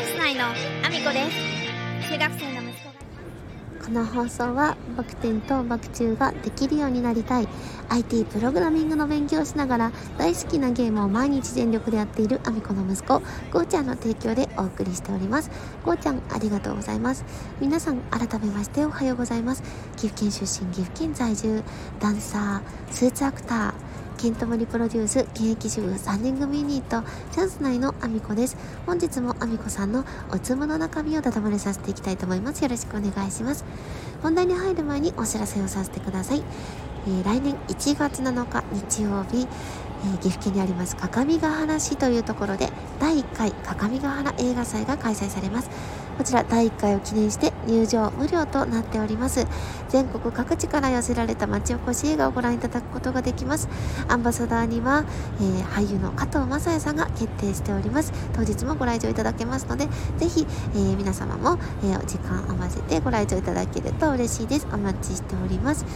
ャンス内のアミコです。中学生の息子が。この放送はバク転とバク宙ができるようになりたい。IT プログラミングの勉強をしながら大好きなゲームを毎日全力でやっているアミコの息子ゴーちゃんの提供でお送りしております。ゴーちゃんありがとうございます。皆さん改めましておはようございます。岐阜県出身岐阜県在住。ダンサースーツアクター。ケントモリプロデュース現役主婦3人組ユニットチャンス内のアミコです。本日もアミコさんのおつむの中身をダダ漏れさせていきたいと思います。よろしくお願いします。本題に入る前にお知らせをさせてください、えー来年1月7日日曜日えー岐阜県にあります各務原市というところで第1回各務原映画祭が開催されます。こちら第1回を記念して入場無料となっております。全国各地から寄せられた町おこし映画をご覧いただくことができます。アンバサダーには、えー俳優の加藤雅也さんが決定しております。当日もご来場いただけますのでぜひ、えー皆様も、えーお時間合わせてご来場いただけると嬉しいです。お待ちしております、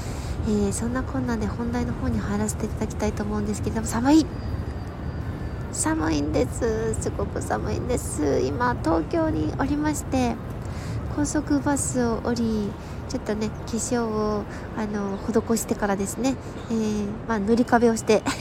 えーそんなこんなで本題の方に入らせていただきたいと思うんですけれども寒い。寒いんです。すごく寒いんです。今東京におりまして高速バスを降りちょっとね化粧をあの施してからですね、えーまあ、塗り壁をして。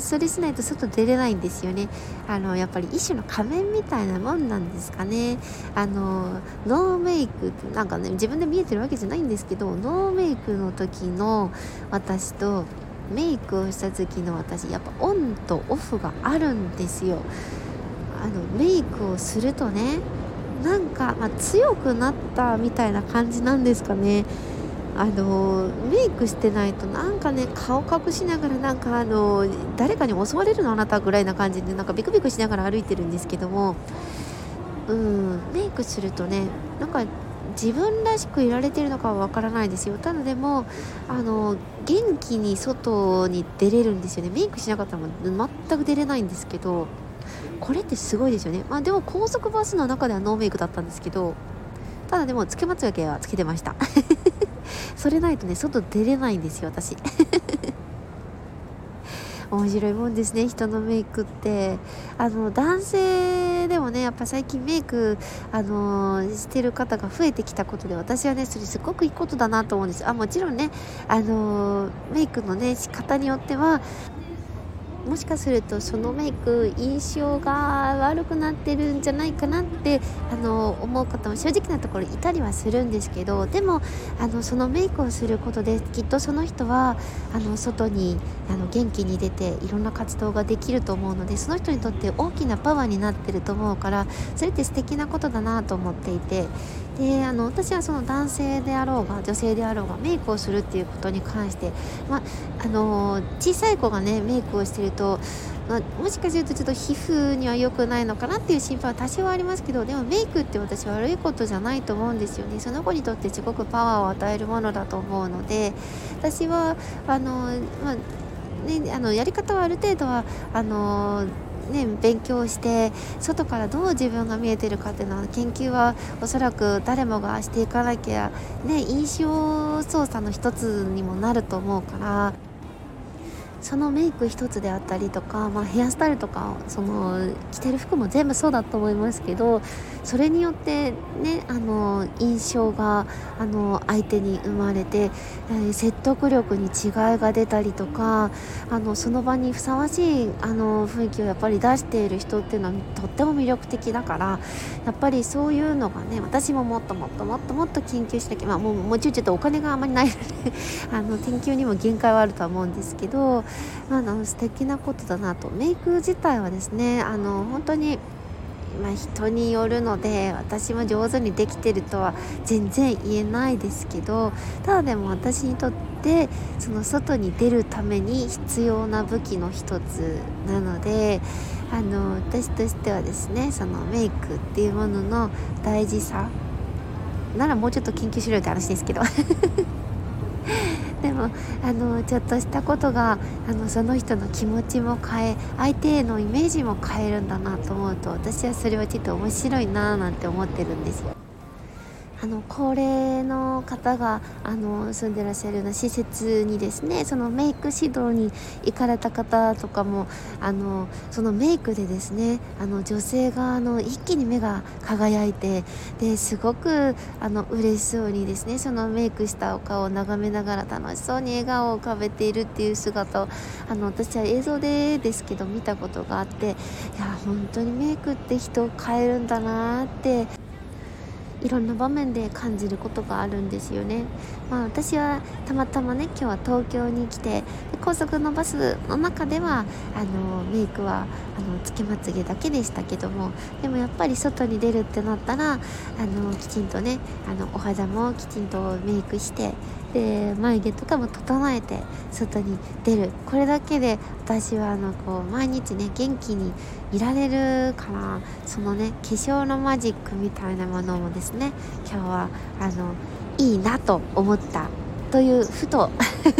それしないと外出れないんですよね。あのやっぱり一種の仮面みたいなもんなんですかね。あのノーメイクなんかね自分で見えてるわけじゃないんですけどノーメイクの時の私とメイクをした時の私やっぱオンとオフがあるんですよ。あのメイクをするとねなんか、まあ、強くなったみたいな感じなんですかね。あのメイクしてないとなんかね顔隠しながらなんかあの誰かに襲われるのあなたぐらいな感じでなんかビクビクしながら歩いてるんですけども。うんメイクするとねなんか自分らしくいられてるのかはわからないですよ。ただでもあの元気に外に出れるんですよね。メイクしなかったらも全く出れないんですけどこれってすごいですよね。まあでも高速バスの中ではノーメイクだったんですけどただでもつけまつげはつけてました。それないとね外出れないんですよ私。面白いもんですね人のメイクって。あの男性でもねやっぱ最近メイクあのしてる方が増えてきたことで私はねそれすごくいいことだなと思うんです。あもちろんねあのメイクのね仕方によってはもしかするとそのメイク印象が悪くなってるんじゃないかなってあの思う方も正直なところいたりはするんですけどでもあのそのメイクをすることできっとその人はあの外にあの元気に出ていろんな活動ができると思うのでその人にとって大きなパワーになってると思うからそれって素敵なことだなと思っていてであの私はその男性であろうが女性であろうがメイクをするっていうことに関して、まあ、あの小さい子がねメイクをしてると、まあ、もしかするとちょっと皮膚には良くないのかなっていう心配は多少ありますけどでもメイクって私悪いことじゃないと思うんですよね。その子にとってすごくパワーを与えるものだと思うので私はあの、まあね、あのやり方はある程度はあのね、勉強して外からどう自分が見えてるかっていうのは研究はおそらく誰もがしていかなきゃ、ね、印象操作の一つにもなると思うから。そのメイク一つであったりとか、まあ、ヘアスタイルとかその着てる服も全部そうだと思いますけどそれによってねあの印象があの相手に生まれて、えー説得力に違いが出たりとかあのその場にふさわしいあの雰囲気をやっぱり出している人っていうのはとっても魅力的だからやっぱりそういうのがね私ももっともっともっともっと研究しなきゃ、まあ、もうもちろんちょっとお金があまりないのであの研究にも限界はあるとは思うんですけど、あ、あの素敵なことだなと。メイク自体はですねあの本当にまあ、人によるので私も上手にできてるとは全然言えないですけどただでも私にとってその外に出るために必要な武器の一つなのであの私としてはですねそのメイクっていうものの大事さならもうちょっと研究しろよって話ですけど。でもあのちょっとしたことがあのその人の気持ちも変え相手へのイメージも変えるんだなと思うと私はそれはちょっと面白いななんて思ってるんですよ。あの高齢の方があの住んでらっしゃるような施設にですねそのメイク指導に行かれた方とかもあのそのメイクでですねあの女性があの一気に目が輝いてですごくあの嬉しそうにですねそのメイクしたお顔を眺めながら楽しそうに笑顔を浮かべているっていう姿をあの私は映像でですけど見たことがあっていや本当にメイクって人を変えるんだなっていろんな場面で感じることがあるんですよね。まあ、私はたまたまね今日は東京に来て高速のバスの中ではあのメイクはあのつけまつげだけでしたけどもでもやっぱり外に出るってなったらあのきちんとねあのお肌もきちんとメイクしてで眉毛とかも整えて外に出る。これだけで私はあのこう毎日ね元気にいられるかな。そのね化粧のマジックみたいなものもですね今日はあのいいなと思ったというふと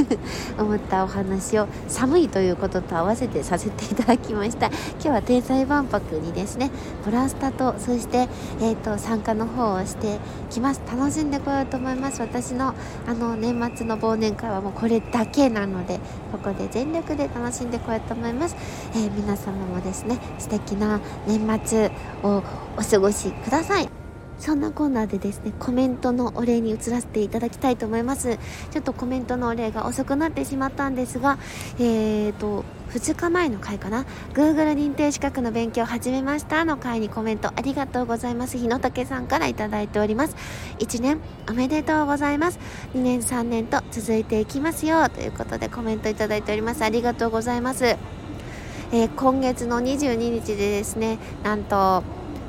思ったお話を寒いということと合わせてさせていただきました。今日は天才万博にですねブラスタとそして、えーと、参加の方をしてきます。楽しんでこようと思います。私のあの年末の忘年会はもうこれだけなのでここで全力で楽しんでこようと思います、えー、皆様もですね素敵な年末をお過ごしください。そんなコーナーでですね、コメントのお礼に移らせていただきたいと思います。ちょっとコメントのお礼が遅くなってしまったんですが、えーと、2日前の回かな？Google 認定資格の勉強を始めましたの回にコメントありがとうございます。日野武さんから頂いております。1年おめでとうございます。2年3年と続いていきますよ。ということでコメントいただいております。ありがとうございます、えー、今月の22日でですねなんと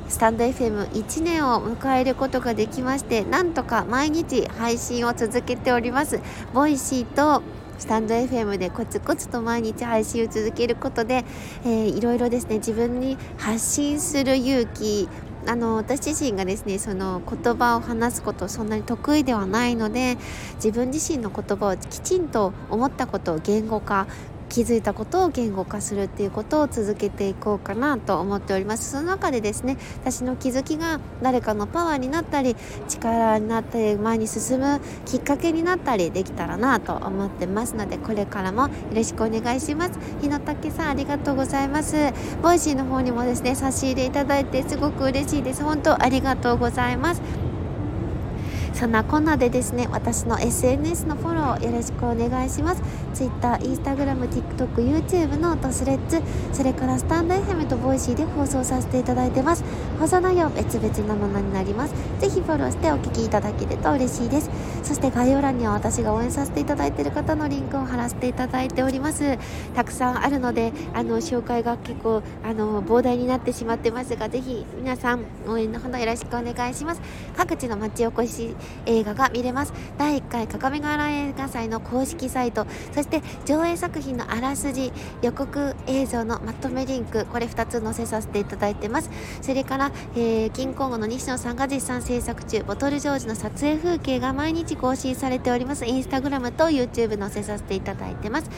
スタンド FM1 年を迎えることができましてなんとか毎日配信を続けております。ボイシーとスタンド FM でコツコツと毎日配信を続けることで、えー、いろいろですね自分に発信する勇気あの私自身がですねその言葉を話すことそんなに得意ではないので自分自身の言葉をきちんと思ったことを言語化気づいたことを言語化するっていうことを続けていこうかなと思っております。その中でですね私の気づきが誰かのパワーになったり力になったり前に進むきっかけになったりできたらなと思ってますのでこれからもよろしくお願いします。日野武さんありがとうございます。Voicy の方にもですね差し入れいただいてすごく嬉しいです。本当ありがとうございます。そんなこんなでですね私の SNS のフォローよろしくお願いします。Twitter、Instagram、TikTok、YouTube のトスレッツそれからスタンド FM とボイシーで放送させていただいてます。放送内容別々なものになります。フォローしてお聞きいただけると嬉しいです。そして概要欄には私が応援させていただいている方のリンクを貼らせていただいております。たくさんあるのであの紹介が結構あの膨大になってしまってますがぜひ皆さん応援のほどよろしくお願いします。各地の町おこし映画が見れます。第1回各務原映画祭の公式サイトそして上映作品のあらすじ予告映像のまとめリンクこれ2つ載せさせていただいてます。それから、えー、キンコングの西野さんが実際制作中ボトルジョージの撮影風景が毎日更新されております。インスタグラムと YouTube 載せさせていただいてます。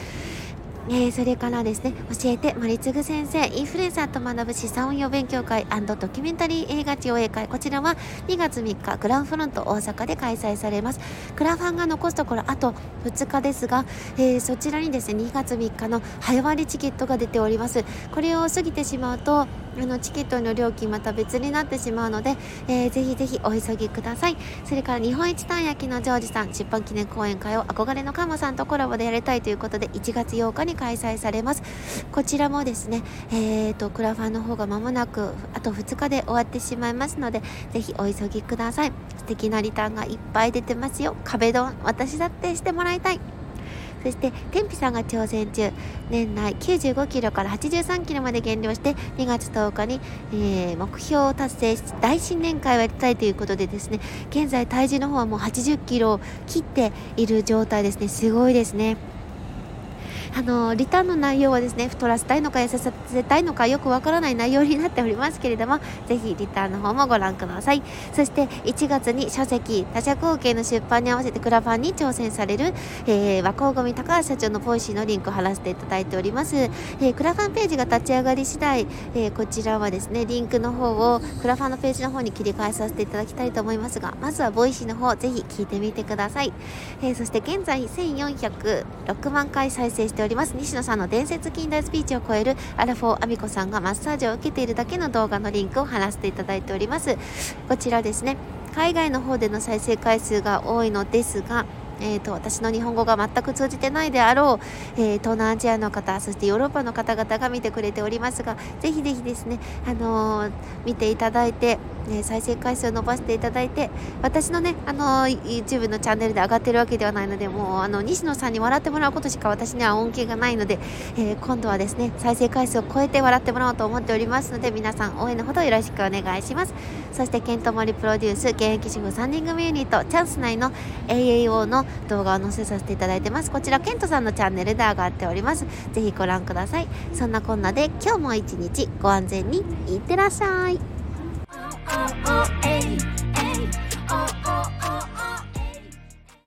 えー、それからですね教えて森次先生インフルエンサーと学ぶ資産運用勉強会ドキュメンタリー映画上映会こちらは2月3日グランフロント大阪で開催されます。クラファンが残すところあと2日ですが、えー、そちらにですね2月3日の早割チケットが出ております。これを過ぎてしまうとあのチケットの料金また別になってしまうので、えー、ぜひぜひお急ぎください。それから日本一たん焼きのジョージさん出版記念講演会を憧れのカモさんとコラボでやりたいということで1月8日に開催されます。こちらもですねえーとクラファンの方が間もなくあと2日で終わってしまいますのでぜひお急ぎください。素敵なリターンがいっぱい出てますよ。壁ドン私だってしてもらいたい。そして天日さんが挑戦中。年内95キロから83キロまで減量して2月10日に、えー、目標を達成し大新年会をやりたいということでですね現在体重の方はもう80キロを切っている状態ですね。すごいですね。あのリターンの内容はですね太らせたいのか痩せさせたいのかよくわからない内容になっておりますけれどもぜひリターンの方もご覧ください。そして1月に書籍他者貢献の出版に合わせてクラファンに挑戦される、えー、和光組高橋社長の Voicy のリンクを貼らせていただいております、えー、クラファンページが立ち上がり次第、えー、こちらはですねリンクの方をクラファンのページの方に切り替えさせていただきたいと思いますがまずは Voicy の方ぜひ聞いてみてください、えー、そして現在1406万回再生してております。西野さんの伝説近代スピーチを超えるアラフォーアミコさんがマッサージを受けているだけの動画のリンクを貼らせていただいております。こちらですね。海外の方での再生回数が多いのですがえーと、私の日本語が全く通じてないであろう、えー、東南アジアの方そしてヨーロッパの方々が見てくれておりますがぜひぜひですね、あのー、見ていただいてね、再生回数を伸ばしていただいて私のねあの YouTube のチャンネルで上がってるわけではないのでもうあの西野さんに笑ってもらうことしか私には恩恵がないので、えー、今度はですね再生回数を超えて笑ってもらおうと思っておりますので皆さん応援のほどよろしくお願いします。そしてケントモリプロデュース現役主婦3人組ユニットチャンス内の AAO の動画を載せさせていただいてます。こちらケントさんのチャンネルで上がっております。ぜひご覧ください。そんなこんなで今日も一日ご安全にいってらっしゃい。Oh, oh, ay, ay, oh, oh.